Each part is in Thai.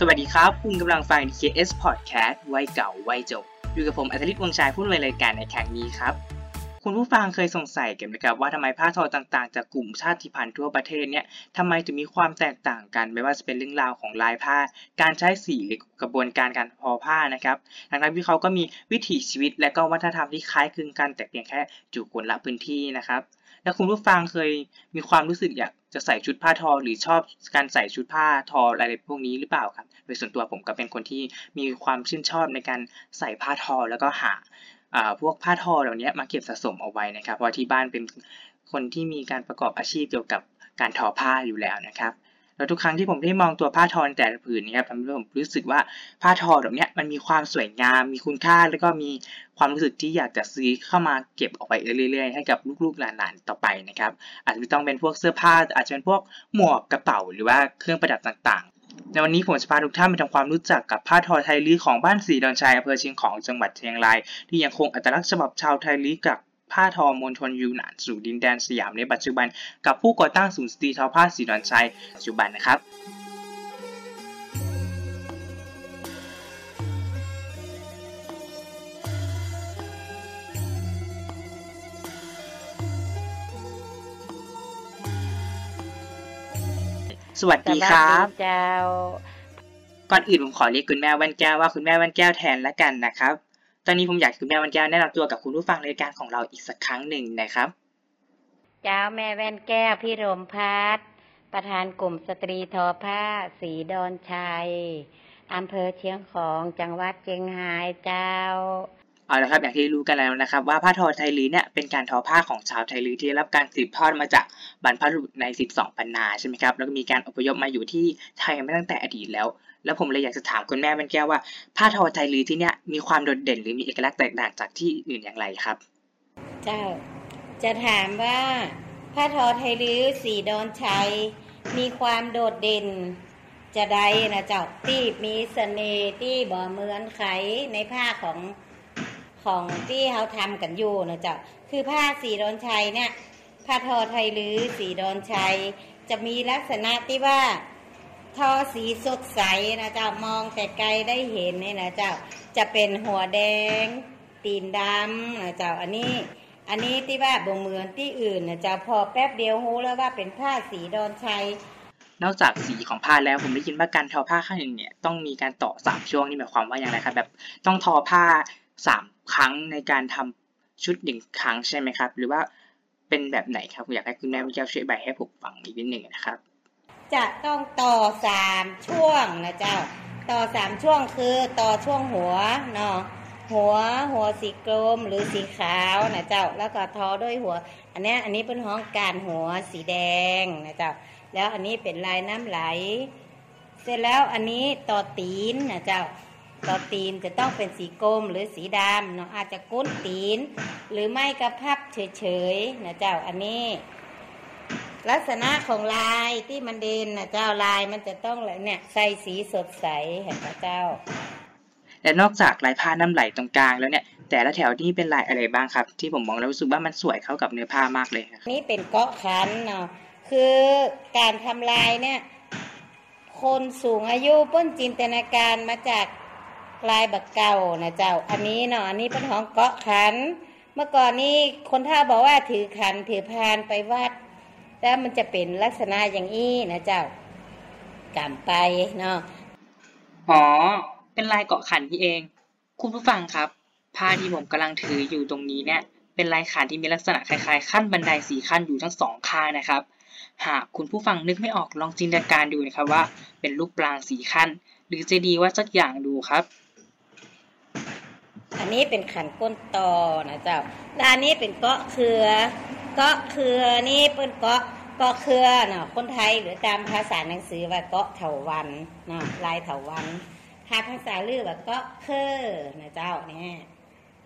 สวัสดีครับ คุณกำลังฟัง KS Podcast ไว้เก่าไว้จบ อยู่กับผมอัธริตวงชายผู้ดำเนินรายการในครั้งนี้ครับ คุณผู้ฟังเคยสงสัยกันไหมครับว่าทำไมผ้าทอต่างๆ จากกลุ่มชาติพันธุ์ทั่วประเทศเนี่ยทำไมถึงมีความแตกต่างกัน ไม่ว่าจะเป็นเรื่องราวของลายผ้า การใช้สีหรือกระบวนการการทอผ้านะครับทั้งๆที่เขาก็มีวิถีชีวิตและก็วัฒนธรรมที่คล้ายคลึงกัน แต่เพียงแค่จุคนละพื้นที่นะครับ แล้วคุณผู้ฟังเคยมีความรู้สึกอยากจะใส่ชุดผ้าทอหรือชอบการใส่ชุดผ้าทออะไรพวกนี้หรือเปล่าครับ โดยส่วนตัวผมก็เป็นคนที่มีความชื่นชอบในการใส่ผ้าทอแล้วก็หา พวกผ้าทอเหล่านี้มาเก็บสะสมเอาไว้นะครับ เพราะที่บ้านเป็นคนที่มีการประกอบอาชีพเกี่ยวกับการทอผ้าอยู่แล้วนะครับแล้วทุกครั้งที่ผมได้มองตัวผ้าทอแต่ละผืนนะครับทำให้ผมรู้สึกว่าผ้าทอแบบนี้มันมีความสวยงาม มีคุณค่า แล้วก็มีความรู้สึกที่อยากจะซื้อเข้ามาเก็บออกไปเรื่อยๆ ให้กับลูกๆหลานๆต่อไปนะครับ อาจจะต้องเป็นพวกเสื้อผ้า อาจจะเป็นพวกหมวกกระเป๋าหรือว่าเครื่องประดับต่างๆ ในวันนี้ผมจะพาทุกท่านไปทำความรู้จักกับผ้าทอไทยลื้อของบ้านสีดอนชัยอำเภอเชียงของจังหวัดเชียงราย ที่ยังคงอัตลักษณ์ฉบับชาวไทยลื้อกับผ้าทอมณฑลยูนานสู่ดินแดนสยามในปัจจุบัน กับผู้ก่อตั้งศูนย์สตรีทอผ้าสีดอนชัยปัจจุบันนะครับ สวัสดีครับเจ้าก่อนอื่นผมขอเรียกคุณแม่แว่นแก้วว่าคุณแม่แว่นแก้วแทนละกันนะครับ ตอนนี้ผมอยากคุณแม่แว่นแก้วแนะนำตัวกับคุณผู้ฟังรายการของเราอีกสักครั้งหนึ่งนะครับ เจ้าแม่แว่นแก้วพี่รมพัฒน์ประธานกลุ่มสตรีทอผ้าสีดอนชัยอำเภอเชียงของจังหวัดเชียงรายเจ้า เอาละครับอย่างที่รู้กันแล้วนะครับ ว่าผ้าทอไทยลื้อเนี่ยเป็นการทอผ้าของชาวไทยลื้อที่รับการสืบทอดมาจากบรรพบุรุษใน 12ปันนาใช่ไหมครับแล้วก็มีการอพยพมาอยู่ที่ไทยมาตั้งแต่อดีตแล้ว แล้วผมเลยอยากจะถามคุณแม่เป็นแก้วว่า ผ้าทอไทยลื้อที่เนี่ยมีความโดดเด่นหรือมีเอกลักษณ์แตกต่างจากที่อื่นอย่างไรครับ เจ้าจะถามว่าผ้าทอไทยลื้อสีดอนชัยมีความโดดเด่นจะได้นะเจ้าที่มีเสน่ห์ที่บ่เหมือนใครในผ้าของ ของที่เขาทำกันอยู่นะเจ้าคือผ้าสีดอนชัยเนี่ยผ้าทอไทยลือสีดอนชัย จะมีลักษณะที่ว่าทอสีสดใสนะเจ้ามองแต่ไกลได้เห็นเนี่ยนะเจ้าจะเป็นหัวแดง ตีนดำนะเจ้าอันนี้อันนี้ที่ว่าบ่งเหมือนที่อื่นนะเจ้าพอแป๊บเดียวรู้แล้วว่าเป็นผ้าสีดอนชัยนอกจากสีของผ้าแล้วผมได้ยินว่าการทอผ้าข้างหนึ่งเนี่ยต้องมีการต่อสามช่วงนี่หมายความว่าอย่างไรครับแบบต้องทอผ้าสาม ครั้งในการทำชุดหนึ่งครั้งใช่ไหมครับ หรือว่าเป็นแบบไหนครับอยากให้คุณแม่พี่แก้วช่วยใบให้ผมฟังอีกนิดหนึ่งนะครับ จะต้องต่อสามช่วงนะเจ้า ต่อสามช่วงคือต่อช่วงหัวเนาะหัวหัวสีกลมหรือสีขาวนะเจ้า แล้วก็ทอด้วยหัว อันนี้อันนี้เป็นห้องการหัวสีแดงนะเจ้า แล้วอันนี้เป็นลายน้ำไหล เสร็จแล้วอันนี้ต่อตีนนะเจ้า ต่อตีนจะต้องเป็นสีกลมหรือสีดำเนาะอาจจะก้นตีน หรือไม่กระพับเฉยๆนะเจ้าอันนี้ ลักษณะของลายที่มันเด่นนะเจ้าลายมันจะต้องเนี่ยใส่สีสดใสเห็นปะเจ้า และนอกจากลายผ้าน้ำไหลตรงกลางแล้วเนี่ยแต่ละแถวนี่เป็นลายอะไรบ้างครับ ที่ผมมองแล้วรู้สึกว่ามันสวยเข้ากับเนื้อผ้ามากเลยครับนี่เป็นเกาะขันเนาะคือการทำลายเนี่ย คนสูงอายุเป้นจินตนาการมาจาก ลายบักเก่านะเจ้า อันนี้เนาะอันนี้เป็นของเกาะขัน เมื่อก่อนนี้คนท่าบอกว่าถือขันถือพานไปวัด แล้วมันจะเป็นลักษณะอย่างนี้นะเจ้ากำไปเนาะอ๋อ เป็นลายเกาะขันที่เอง คุณผู้ฟังครับ ผ้าที่ผมกำลังถืออยู่ตรงนี้เนี่ย เป็นลายขันที่มีลักษณะคล้ายๆขั้นบันไดสีขั้นอยู่ทั้งสองข้างนะครับ หากคุณผู้ฟังนึกไม่ออกลองจินตนาการดูนะครับว่า เป็นรูปปรางสีขั้น หรือจะดีว่าสักอย่างดูครับ นี้เป็นขันก้นตอนะเจ้าและอันนี้เป็นเกาะเครือเกาะเครือนี่เปิ้นเกาะเกาะเครือเนาะคนไทยหรือตามภาษาหนังสือว่าเกาะเถาวันเนาะลายเถาวันถ้าภาษาลือว่าเกาะเครือนะเจ้าเนี่ย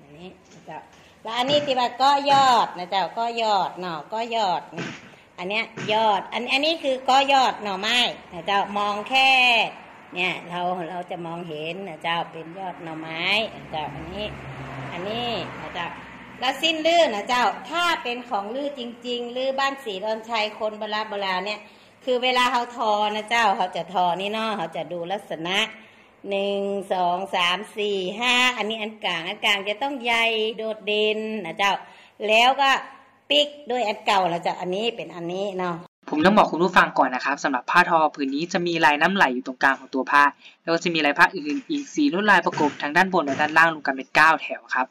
อันนี้นะเจ้าแล้วอันนี้ที่ว่าเกาะยอดนะเจ้าเก็ยอดเนาะเก็ยอด อันเนี้ยยอด อันอันนี้คือเก็ยอดหน่อไม้นะเจ้ามองแค่ เนี่ยเราเราจะมองเห็นนะเจ้าเป็นยอดหน่อไม้นะเจ้าอันนี้ อันนี้นะเจ้าแล้วสิ้นลื่นนะเจ้าถ้าเป็นของลื่อจริง ๆ ลื่อบ้านสีดอนชัยคนโบราณโบราณเนี่ย คือเวลาเขาทอนะเจ้าเขาจะทอนี่เนาะเขาจะดูลักษณะหนึ่งสองสามสี่ห้าอันนี้อันกลางอันกลางจะต้องใหญ่โดดเด่นนะเจ้า แล้วก็ปิกด้วยอันเก่าแล้วจะอันนี้เป็นอันนี้เนาะ ผมต้องบอกคุณผู้ฟังก่อนนะครับสำหรับผ้าทอผืนนี้จะมีลายน้ำไหลอยู่ตรงกลางของตัวผ้า แล้วก็จะมีลายผ้าอื่นอีกสีลวดลายประกบทางด้านบนและด้านล่างรวมกันเป็น 9 แถวครับ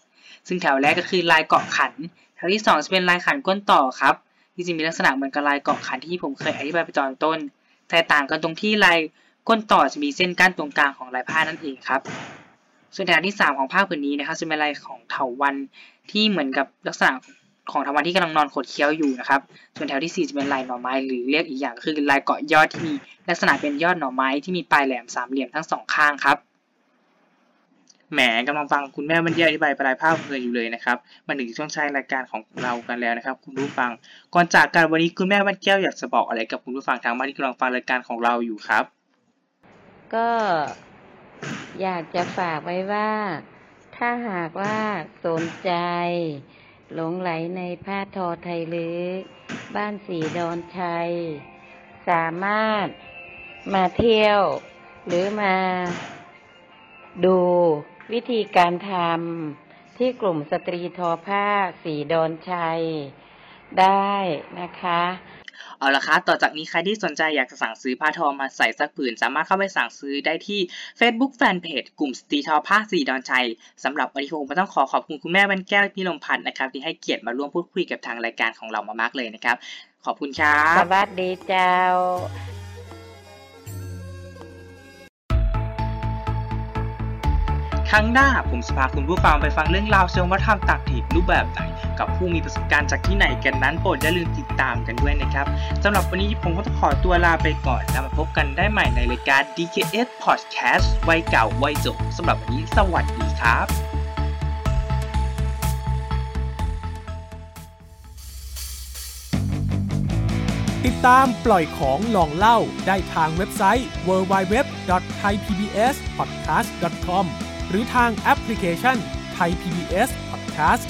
ซึ่งแถวแรกก็คือลายเกาะขัน แถวที่ 2 จะเป็นลายขันก้นต่อครับที่จะมีลักษณะเหมือนกับลายเกาะขันที่ผมเคยอธิบายไปตอนต้น แต่ต่างกันตรงที่ลายก้นต่อจะมีเส้นกั้นตรงกลางของลายผ้านั่นเองครับส่วนแถวที่ 3 ของผ้าผืนนี้นะครับจะเป็นลายของเถาวันที่เหมือนกับลักษณะ ของเถาวันที่กำลังนอนขดเคี้ยวอยู่นะครับ ส่วนแถวที่ 4 จะเป็นลายหน่อไม้หรือเรียกอีกอย่างก็คือลายเกาะยอดที่มีลักษณะเป็นยอดหน่อไม้ที่มีปลายแหลมสามเหลี่ยมทั้งสองข้างครับ แหมกำลังฟังคุณแม่บรรยายอธิบายปลายภาพเพลินอยู่เลยนะครับ มาถึงช่วงท้ายรายการของเรากันแล้วนะครับ คุณผู้ฟัง ก่อนจากกันวันนี้คุณแม่บรรแก้วอยากจะบอกอะไรกับคุณผู้ฟังทางบ้านที่กำลังฟังรายการของเราอยู่ครับ ก็อยากจะฝากไว้ว่า ถ้าหากว่าสนใจ หลงไหลในผ้าทอไทยลือ บ้านสีดอนชัย สามารถมาเที่ยว หรือมาดูวิธีการทำที่กลุ่มสตรีทอผ้าสีดอนชัยได้นะคะ เอาละครับต่อจากนี้ใครที่สนใจอยากจะสั่งซื้อผ้าทอมาใส่สักผืน สามารถเข้าไปสั่งซื้อได้ที่ Facebook Fanpage กลุ่มสตรีทอผ้าสีดอนชัยสำหรับวันนี้ผมต้องขอขอบคุณคุณแม่บรรแก้วพี่ลมพันธ์นะครับที่ให้เกียรติมาร่วมพูดคุยกับทางรายการของเรามามากเลยนะครับ ขอบคุณครัสวัสดีเจ้า ครั้งหน้าผมจะพาคุณผู้ฟังไปฟังเรื่องราวเชิงวัฒนธรรมต่างถิ่นรูปแบบไหน กับผู้มีประสบการณ์จากที่ไหนกันนั้นโปรดอย่าลืมติดตามกันด้วยนะครับสำหรับวันนี้ผมก็ต้องขอตัวลาไปก่อนแล้วมาพบกันได้ใหม่ในรายการ DKS Podcast วัยเก่าวัยจบสำหรับวันนี้สวัสดีครับติดตามปล่อยของลองเล่าได้ทางเว็บไซต์ www.thaipbspodcast.com หรือทางแอปพลิเคชันไทย PBS Podcast